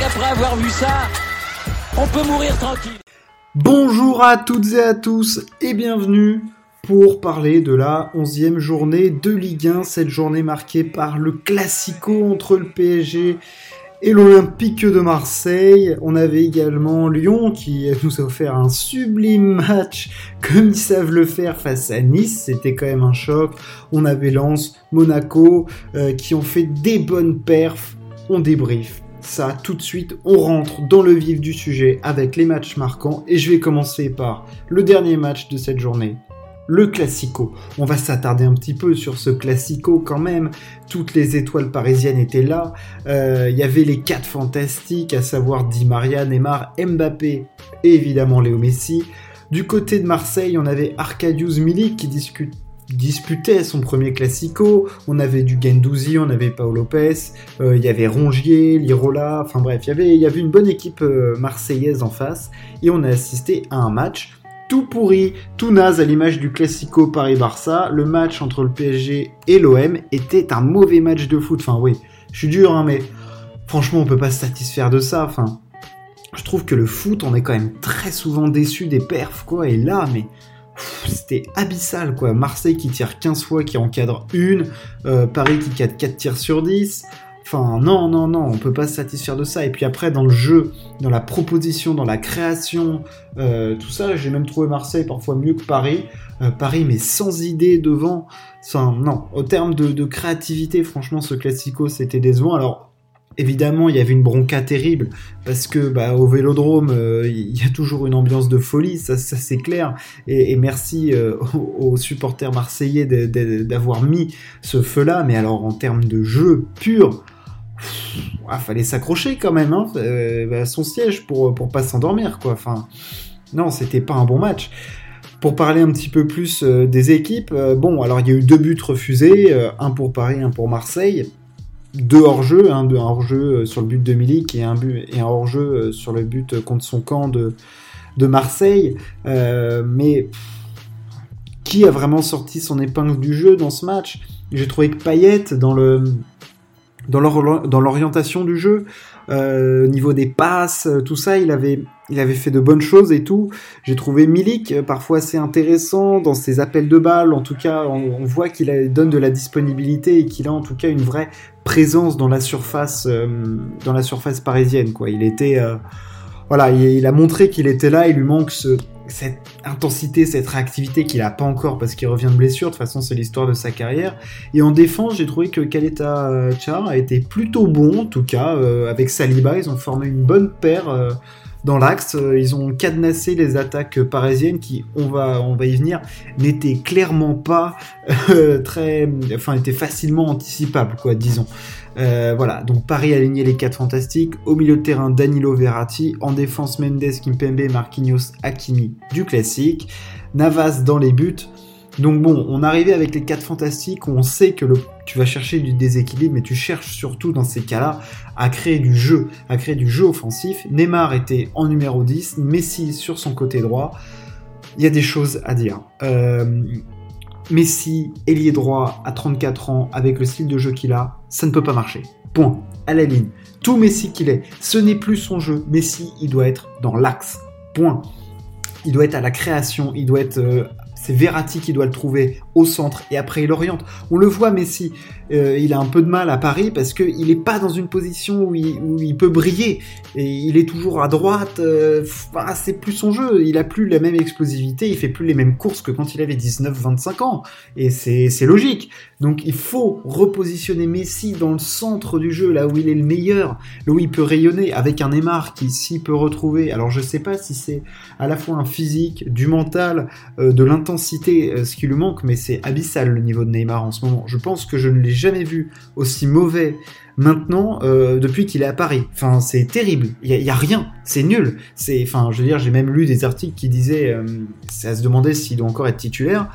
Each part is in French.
avoir vu ça, on peut mourir tranquille. Bonjour à toutes et à tous et bienvenue pour parler de la onzième journée de Ligue 1, cette journée marquée par le classico entre le PSG et l'Olympique de Marseille. On avait également Lyon qui nous a offert un sublime match comme ils savent le faire face à Nice. C'était quand même un choc. On avait Lens, Monaco euh, qui ont fait des bonnes perfs. On débrief ça tout de suite. On rentre dans le vif du sujet avec les matchs marquants et je vais commencer par le dernier match de cette journée le classico. On va s'attarder un petit peu sur ce classico quand même. Toutes les étoiles parisiennes étaient là. Euh, il y avait les quatre fantastiques, à savoir Di Maria, Neymar, Mbappé et évidemment Léo Messi. Du côté de Marseille, on avait Arcadius Milik qui disputait son premier classico. On avait du Gendouzi, on avait Paolo Lopez, euh, il y avait Rongier, Lirola, enfin bref, il y avait, y avait une bonne équipe euh, marseillaise en face. Et on a assisté à un match tout pourri, tout naze à l'image du classico Paris-Barça. Le match entre le PSG et l'OM était un mauvais match de foot. Enfin oui, je suis dur, hein, mais franchement, on peut pas se satisfaire de ça. Enfin, je trouve que le foot, on est quand même très souvent déçu des perfs, quoi. Et là, mais c'était abyssal, quoi. Marseille qui tire 15 fois, qui encadre une. Euh, Paris qui cadre 4 tirs sur 10. Enfin, non, non, non, on peut pas se satisfaire de ça. Et puis après, dans le jeu, dans la proposition, dans la création, euh, tout ça, j'ai même trouvé Marseille parfois mieux que Paris. Euh, Paris, mais sans idée devant. Enfin, non, au terme de, créativité, franchement, ce classico, c'était décevant. Alors, Évidemment, il y avait une bronca terrible parce que bah, au Vélodrome, euh, il y a toujours une ambiance de folie, ça, c'est clair. Et, merci aux, supporters marseillais d'avoir mis ce feu-là. Mais alors, en termes de jeu pur, ah, fallait s'accrocher quand même hein, euh, à son siège pour, pour pas s'endormir, quoi. Enfin, non, c'était pas un bon match. Pour parler un petit peu plus euh, des équipes, euh, bon, alors il y a eu deux buts refusés, un pour Paris, un pour Marseille, deux hors-jeu, hein, un hors-jeu sur le but de Milik et un, un hors-jeu sur le but contre son camp de, Marseille. mais qui a vraiment sorti son épingle du jeu dans ce match? J'ai trouvé que Payet, dans dans l'orientation du jeu, euh, au niveau des passes, euh, tout ça, il avait, il avait fait de bonnes choses et tout. J'ai trouvé Milik euh, parfois assez intéressant dans ses appels de balles. En tout cas, on, voit qu'il donne de la disponibilité et qu'il a en tout cas une vraie présence dans la surface, dans la surface parisienne. Quoi. Il était, voilà, il, a montré qu'il était là. Il lui manque ce, cette intensité, cette réactivité qu'il a pas encore parce qu'il revient de blessure. De toute façon, c'est l'histoire de sa carrière. Et en défense, j'ai trouvé que Kaleta euh, Char a été plutôt bon, en tout cas, euh, avec Saliba. Ils ont formé une bonne paire euh, dans l'axe. Ils ont cadenassé les attaques parisiennes qui, on va, on va y venir, n'étaient clairement pas très, enfin, étaient facilement anticipables, quoi, disons. Euh, voilà, donc Paris aligné les quatre fantastiques. Au milieu de terrain, Danilo Verratti. En défense, Mendes, Kimpembe, Marquinhos, Hakimi du classique. Navas dans les buts. Donc bon, on arrivait avec les quatre fantastiques où on sait que tu vas chercher du déséquilibre, mais tu cherches surtout dans ces cas-là à créer du jeu, à créer du jeu offensif. Neymar était en numéro 10, Messi sur son côté droit. Il y a des choses à dire. Euh, Messi, ailier droit à 34 ans, avec le style de jeu qu'il a, ça ne peut pas marcher. Point. À la ligne. Tout Messi qu'il est, ce n'est plus son jeu. Messi, il doit être dans l'axe. Point. Il doit être à la création, il doit être euh, c'est Verratti qui doit le trouver au centre et après il oriente. On le voit Messi, euh, il a un peu de mal à Paris parce qu'il n'est pas dans une position où il, peut briller et il est toujours à droite. Euh, bah, c'est plus son jeu, il a plus la même explosivité, il fait plus les mêmes courses que quand il avait 19-25 ans et c'est logique. Donc il faut repositionner Messi dans le centre du jeu, là où il est le meilleur, là où il peut rayonner avec un Neymar qui s'y peut retrouver. Alors je sais pas si c'est à la fois un physique, du mental, euh, de l'intensité ce qui lui manque, mais c'est abyssal le niveau de Neymar en ce moment. Je pense que je ne l'ai jamais vu aussi mauvais maintenant euh, depuis qu'il est à Paris. Enfin, c'est terrible. Il y, a rien. C'est nul. C'est, enfin, je veux dire, j'ai même lu des articles qui disaient, euh, se demandait s'il doit encore être titulaire.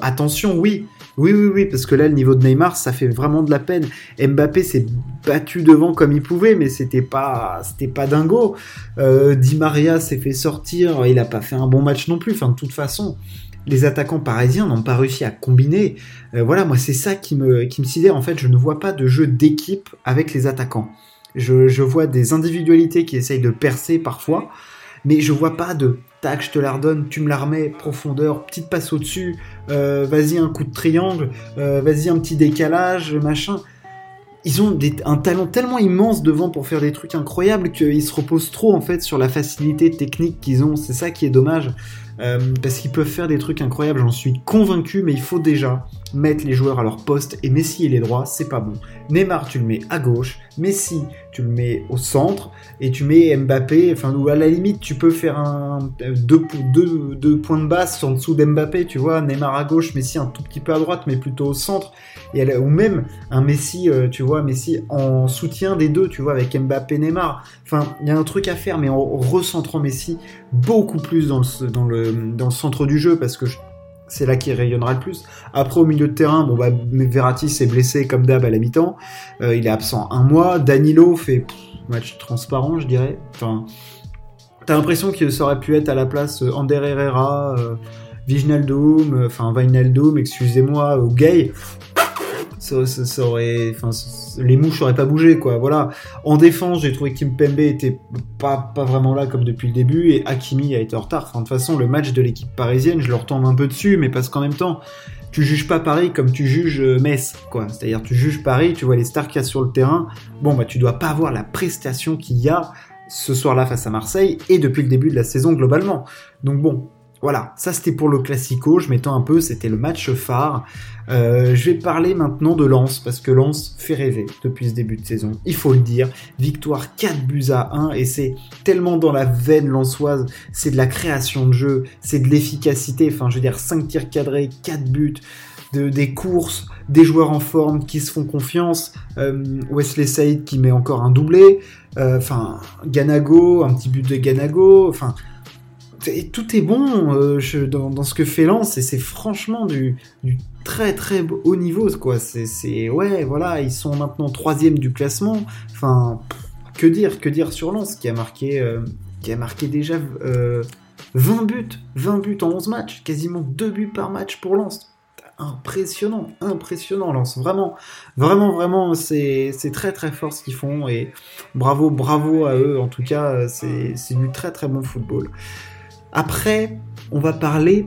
attention, oui. Oui, oui, oui, parce que là, le niveau de Neymar, ça fait vraiment de la peine. Mbappé s'est battu devant comme il pouvait, mais c'était pas, c'était pas dingo. Di Maria s'est fait sortir, il a pas fait un bon match non plus. Enfin, de toute façon, les attaquants parisiens n'ont pas réussi à combiner. Euh, voilà, moi c'est ça qui me, qui me sidère. En fait, je ne vois pas de jeu d'équipe avec les attaquants. Je, vois des individualités qui essayent de percer parfois, mais je vois pas de tac, je te la redonne, tu me la remets, profondeur, petite passe au-dessus, euh, vas-y un coup de triangle, euh, vas-y un petit décalage, machin. Ils ont un talent tellement immense devant pour faire des trucs incroyables qu'ils se reposent trop en fait sur la facilité technique qu'ils ont. C'est ça qui est dommage. Euh, parce qu'ils peuvent faire des trucs incroyables, j'en suis convaincu, mais il faut déjà mettre les joueurs à leur poste. Et Messi, il est droit, c'est pas bon. Neymar, tu le mets à gauche. Messi, tu le mets au centre. Et tu mets Mbappé, enfin, ou à la limite, tu peux faire un, deux, points de basse en dessous d'Mbappé, tu vois. Neymar à gauche, Messi un tout petit peu à droite, mais plutôt au centre. Et, ou même un Messi, euh, tu vois, Messi en soutien des deux, tu vois, avec Mbappé, Neymar. Enfin, il y a un truc à faire, mais en recentrant Messi beaucoup plus dans le, dans le, dans le centre du jeu, parce que c'est là qu'il rayonnera le plus. Après, au milieu de terrain, bon bah Verratti s'est blessé comme d'hab à la mi-temps. Euh, il est absent un mois. Danilo fait match transparent, je dirais. Enfin, t'as l'impression que ça aurait pu être à la place euh, Ander Herrera, euh, Vignaldoum, euh, enfin Vinaldoom, excusez-moi, ou Gay ça, aurait, enfin, les mouches n'auraient pas bougé, quoi. Voilà. En défense, j'ai trouvé Kim Pembe était pas, pas vraiment là comme depuis le début et Hakimi a été en retard. Enfin, de toute façon, le match de l'équipe parisienne, je leur tombe un peu dessus, mais parce qu'en même temps, tu juges pas Paris comme tu juges euh, Metz, quoi. C'est-à-dire, tu juges Paris, tu vois les stars qu'il y a sur le terrain. Bon, bah, tu dois pas avoir la prestation qu'il y a ce soir-là face à Marseille et depuis le début de la saison globalement. Donc bon, voilà, ça c'était pour le classico, je m'étends un peu, c'était le match phare. Euh, je vais parler maintenant de Lens, parce que Lens fait rêver depuis ce début de saison, il faut le dire. Victoire 4 buts à 1, et c'est tellement dans la veine lensoise, c'est de la création de jeu, c'est de l'efficacité, enfin je veux dire 5 tirs cadrés, 4 buts, de, des courses, des joueurs en forme qui se font confiance, euh, Wesley Saïd qui met encore un doublé, euh, enfin Ganago, un petit but de Ganago, enfin tout est bon euh, dans, ce que fait Lens et c'est franchement du, très très haut niveau quoi. C'est ouais voilà ils sont maintenant troisième du classement. Enfin que dire que dire sur Lens qui a marqué euh, qui a marqué déjà 20 euh, buts 20 buts en 11 matchs quasiment 2 buts par match pour Lens. Impressionnant, impressionnant Lens, vraiment, vraiment, vraiment, c'est très très fort ce qu'ils font et bravo, bravo à eux, en tout cas, c'est du très très bon football. Après, on va parler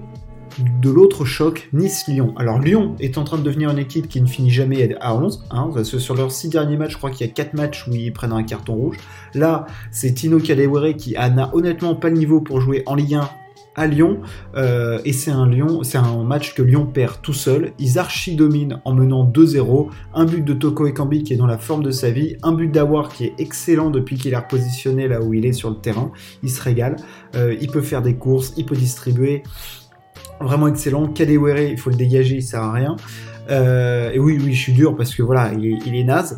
de l'autre choc, Nice-Lyon. Alors Lyon est en train de devenir une équipe qui ne finit jamais à 11. Hein, sur leurs 6 derniers matchs, je crois qu'il y a 4 matchs où ils prennent un carton rouge. Là, c'est Tino Kadewere qui n'a honnêtement pas le niveau pour jouer en Ligue 1 à Lyon euh, et c'est un Lyon, c'est un match que Lyon perd tout seul. Ils archi dominent en menant 2-0. Un but de Toko Ekambi qui est dans la forme de sa vie, un but d'Awar qui est excellent depuis qu'il est repositionné là où il est sur le terrain. Il se régale. Euh, il peut faire des courses, il peut distribuer. Vraiment excellent. Kadewere, il faut le dégager, il sert à rien. Euh, et oui, oui, je suis dur parce que voilà, il est, naze.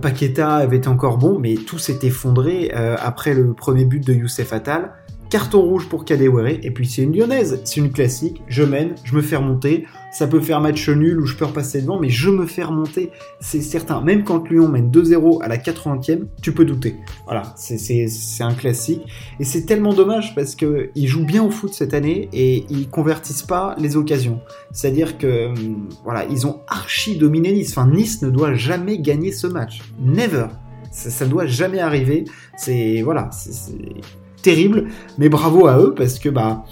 Paqueta avait été encore bon, mais tout s'est effondré après le premier but de Youssef Attal. Carton rouge pour Kadewere, et puis c'est une lyonnaise, c'est une classique, je mène, je me fais remonter, ça peut faire match nul ou je peux repasser devant, mais je me fais remonter, c'est certain. Même quand Lyon mène 2-0 à la 80e, tu peux douter. Voilà, c'est un classique. Et c'est tellement dommage parce qu'ils jouent bien au foot cette année et ils convertissent pas les occasions. C'est-à-dire que, hum, voilà, ils ont archi dominé Nice. Enfin, Nice ne doit jamais gagner ce match. Never. Ça, ne doit jamais arriver. C'est, voilà, terrible, mais bravo à eux parce que bah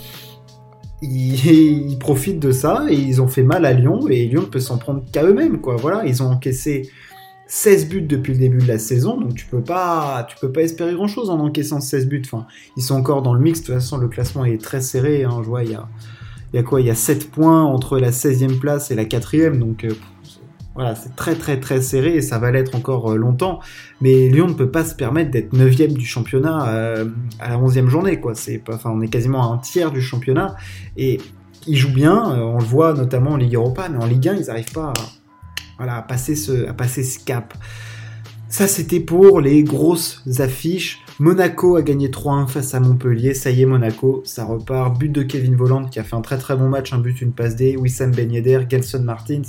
ils, profitent de ça et ils ont fait mal à Lyon et Lyon ne peut s'en prendre qu'à eux-mêmes quoi. Voilà, ils ont encaissé 16 buts depuis le début de la saison, donc tu peux pas, tu peux pas espérer grand chose en encaissant 16 buts. Enfin, ils sont encore dans le mix. De toute façon, le classement est très serré. Hein. Je vois, il y a, quoi? Il y a 7 points entre la 16e place et la 4e, donc euh, voilà, c'est très très très serré et ça va l'être encore euh, longtemps. Mais Lyon ne peut pas se permettre d'être 9 du championnat euh, à la 11e journée. Quoi. C'est pas, enfin, on est quasiment à un tiers du championnat. Et ils jouent bien, euh, on le voit notamment en Ligue Europa, mais en Ligue 1, ils n'arrivent pas à, voilà, passer ce, cap. Ça, c'était pour les grosses affiches. Monaco a gagné 3-1 face à Montpellier. Ça y est, Monaco, ça repart. But de Kevin Voland qui a fait un très très bon match, un but, une passe D. Wissam Ben Gelson Martins.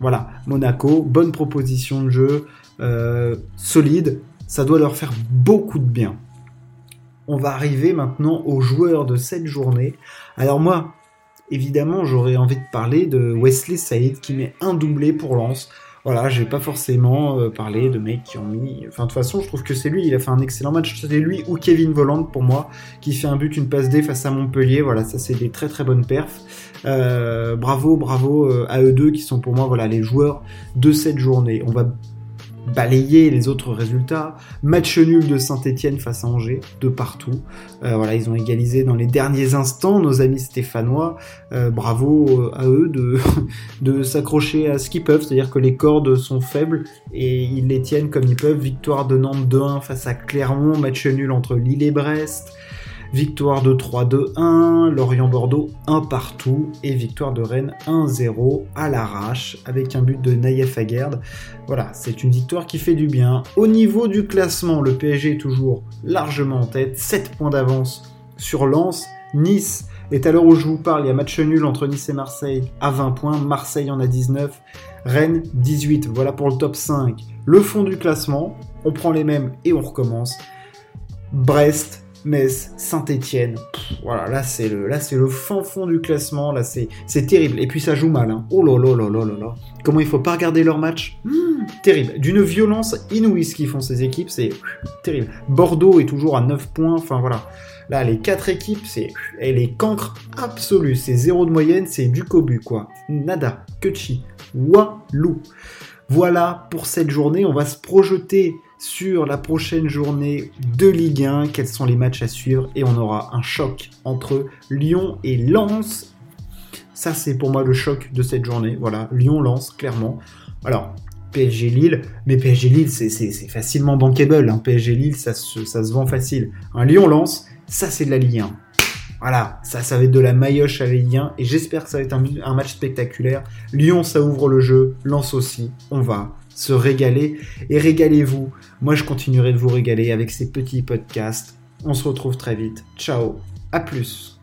Voilà, Monaco, bonne proposition de jeu, euh, solide, ça doit leur faire beaucoup de bien. On va arriver maintenant aux joueurs de cette journée. Alors moi, évidemment, j'aurais envie de parler de Wesley Saïd qui met un doublé pour Lens. Voilà, je vais pas forcément euh, parler de mecs qui ont mis. Enfin, de toute façon, je trouve que c'est lui, il a fait un excellent match. C'est lui ou Kevin Voland pour moi, qui fait un but, une passe D face à Montpellier. Voilà, ça c'est des très très bonnes perfs. Euh, bravo, bravo euh, à eux deux qui sont pour moi voilà les joueurs de cette journée. On va balayer les autres résultats. Match nul de Saint-Etienne face à Angers, de partout. Euh, voilà, ils ont égalisé dans les derniers instants, nos amis stéphanois. Euh, bravo euh, à eux de, de s'accrocher à ce qu'ils peuvent, c'est-à-dire que les cordes sont faibles et ils les tiennent comme ils peuvent. Victoire de Nantes 2-1 face à Clermont, match nul entre Lille et Brest. Victoire de 3-2-1, Lorient-Bordeaux 1 partout et victoire de Rennes 1-0 à l'arrache avec un but de Naïef Aguerd. Voilà, c'est une victoire qui fait du bien. Au niveau du classement, le PSG est toujours largement en tête, 7 points d'avance sur Lens. Nice est à l'heure où je vous parle, il y a match nul entre Nice et Marseille à 20 points, Marseille en a 19, Rennes 18. Voilà pour le top 5. Le fond du classement, on prend les mêmes et on recommence. Brest, Metz, Saint-Étienne. Voilà, là c'est le, là c'est le fin fond du classement. Là c'est, c'est terrible. Et puis ça joue mal. Hein. Oh là là là là là. Comment il faut pas regarder leur match? Hmm, Terrible. D'une violence inouïe ce qu'ils font ces équipes. C'est terrible. Bordeaux est toujours à 9 points. Enfin voilà. Là, les quatre équipes, c'est elle est cancre absolue. C'est zéro de moyenne, c'est du cobu quoi. Nada, que chi, walou. Voilà pour cette journée. On va se projeter sur la prochaine journée de Ligue 1, quels sont les matchs à suivre? Et on aura un choc entre Lyon et Lens. Ça c'est pour moi le choc de cette journée. Voilà, Lyon-Lens, clairement. Alors, PSG Lille, mais PSG Lille c'est facilement bankable. Hein. PSG Lille ça se, ça se vend facile. Un Lyon-Lens, ça c'est de la Ligue 1. Voilà, ça, ça va être de la maillotche à Ligue 1 et j'espère que ça va être un, un match spectaculaire. Lyon, ça ouvre le jeu, Lens aussi. On va se régaler et régalez-vous. Moi, je continuerai de vous régaler avec ces petits podcasts. On se retrouve très vite. Ciao, à plus.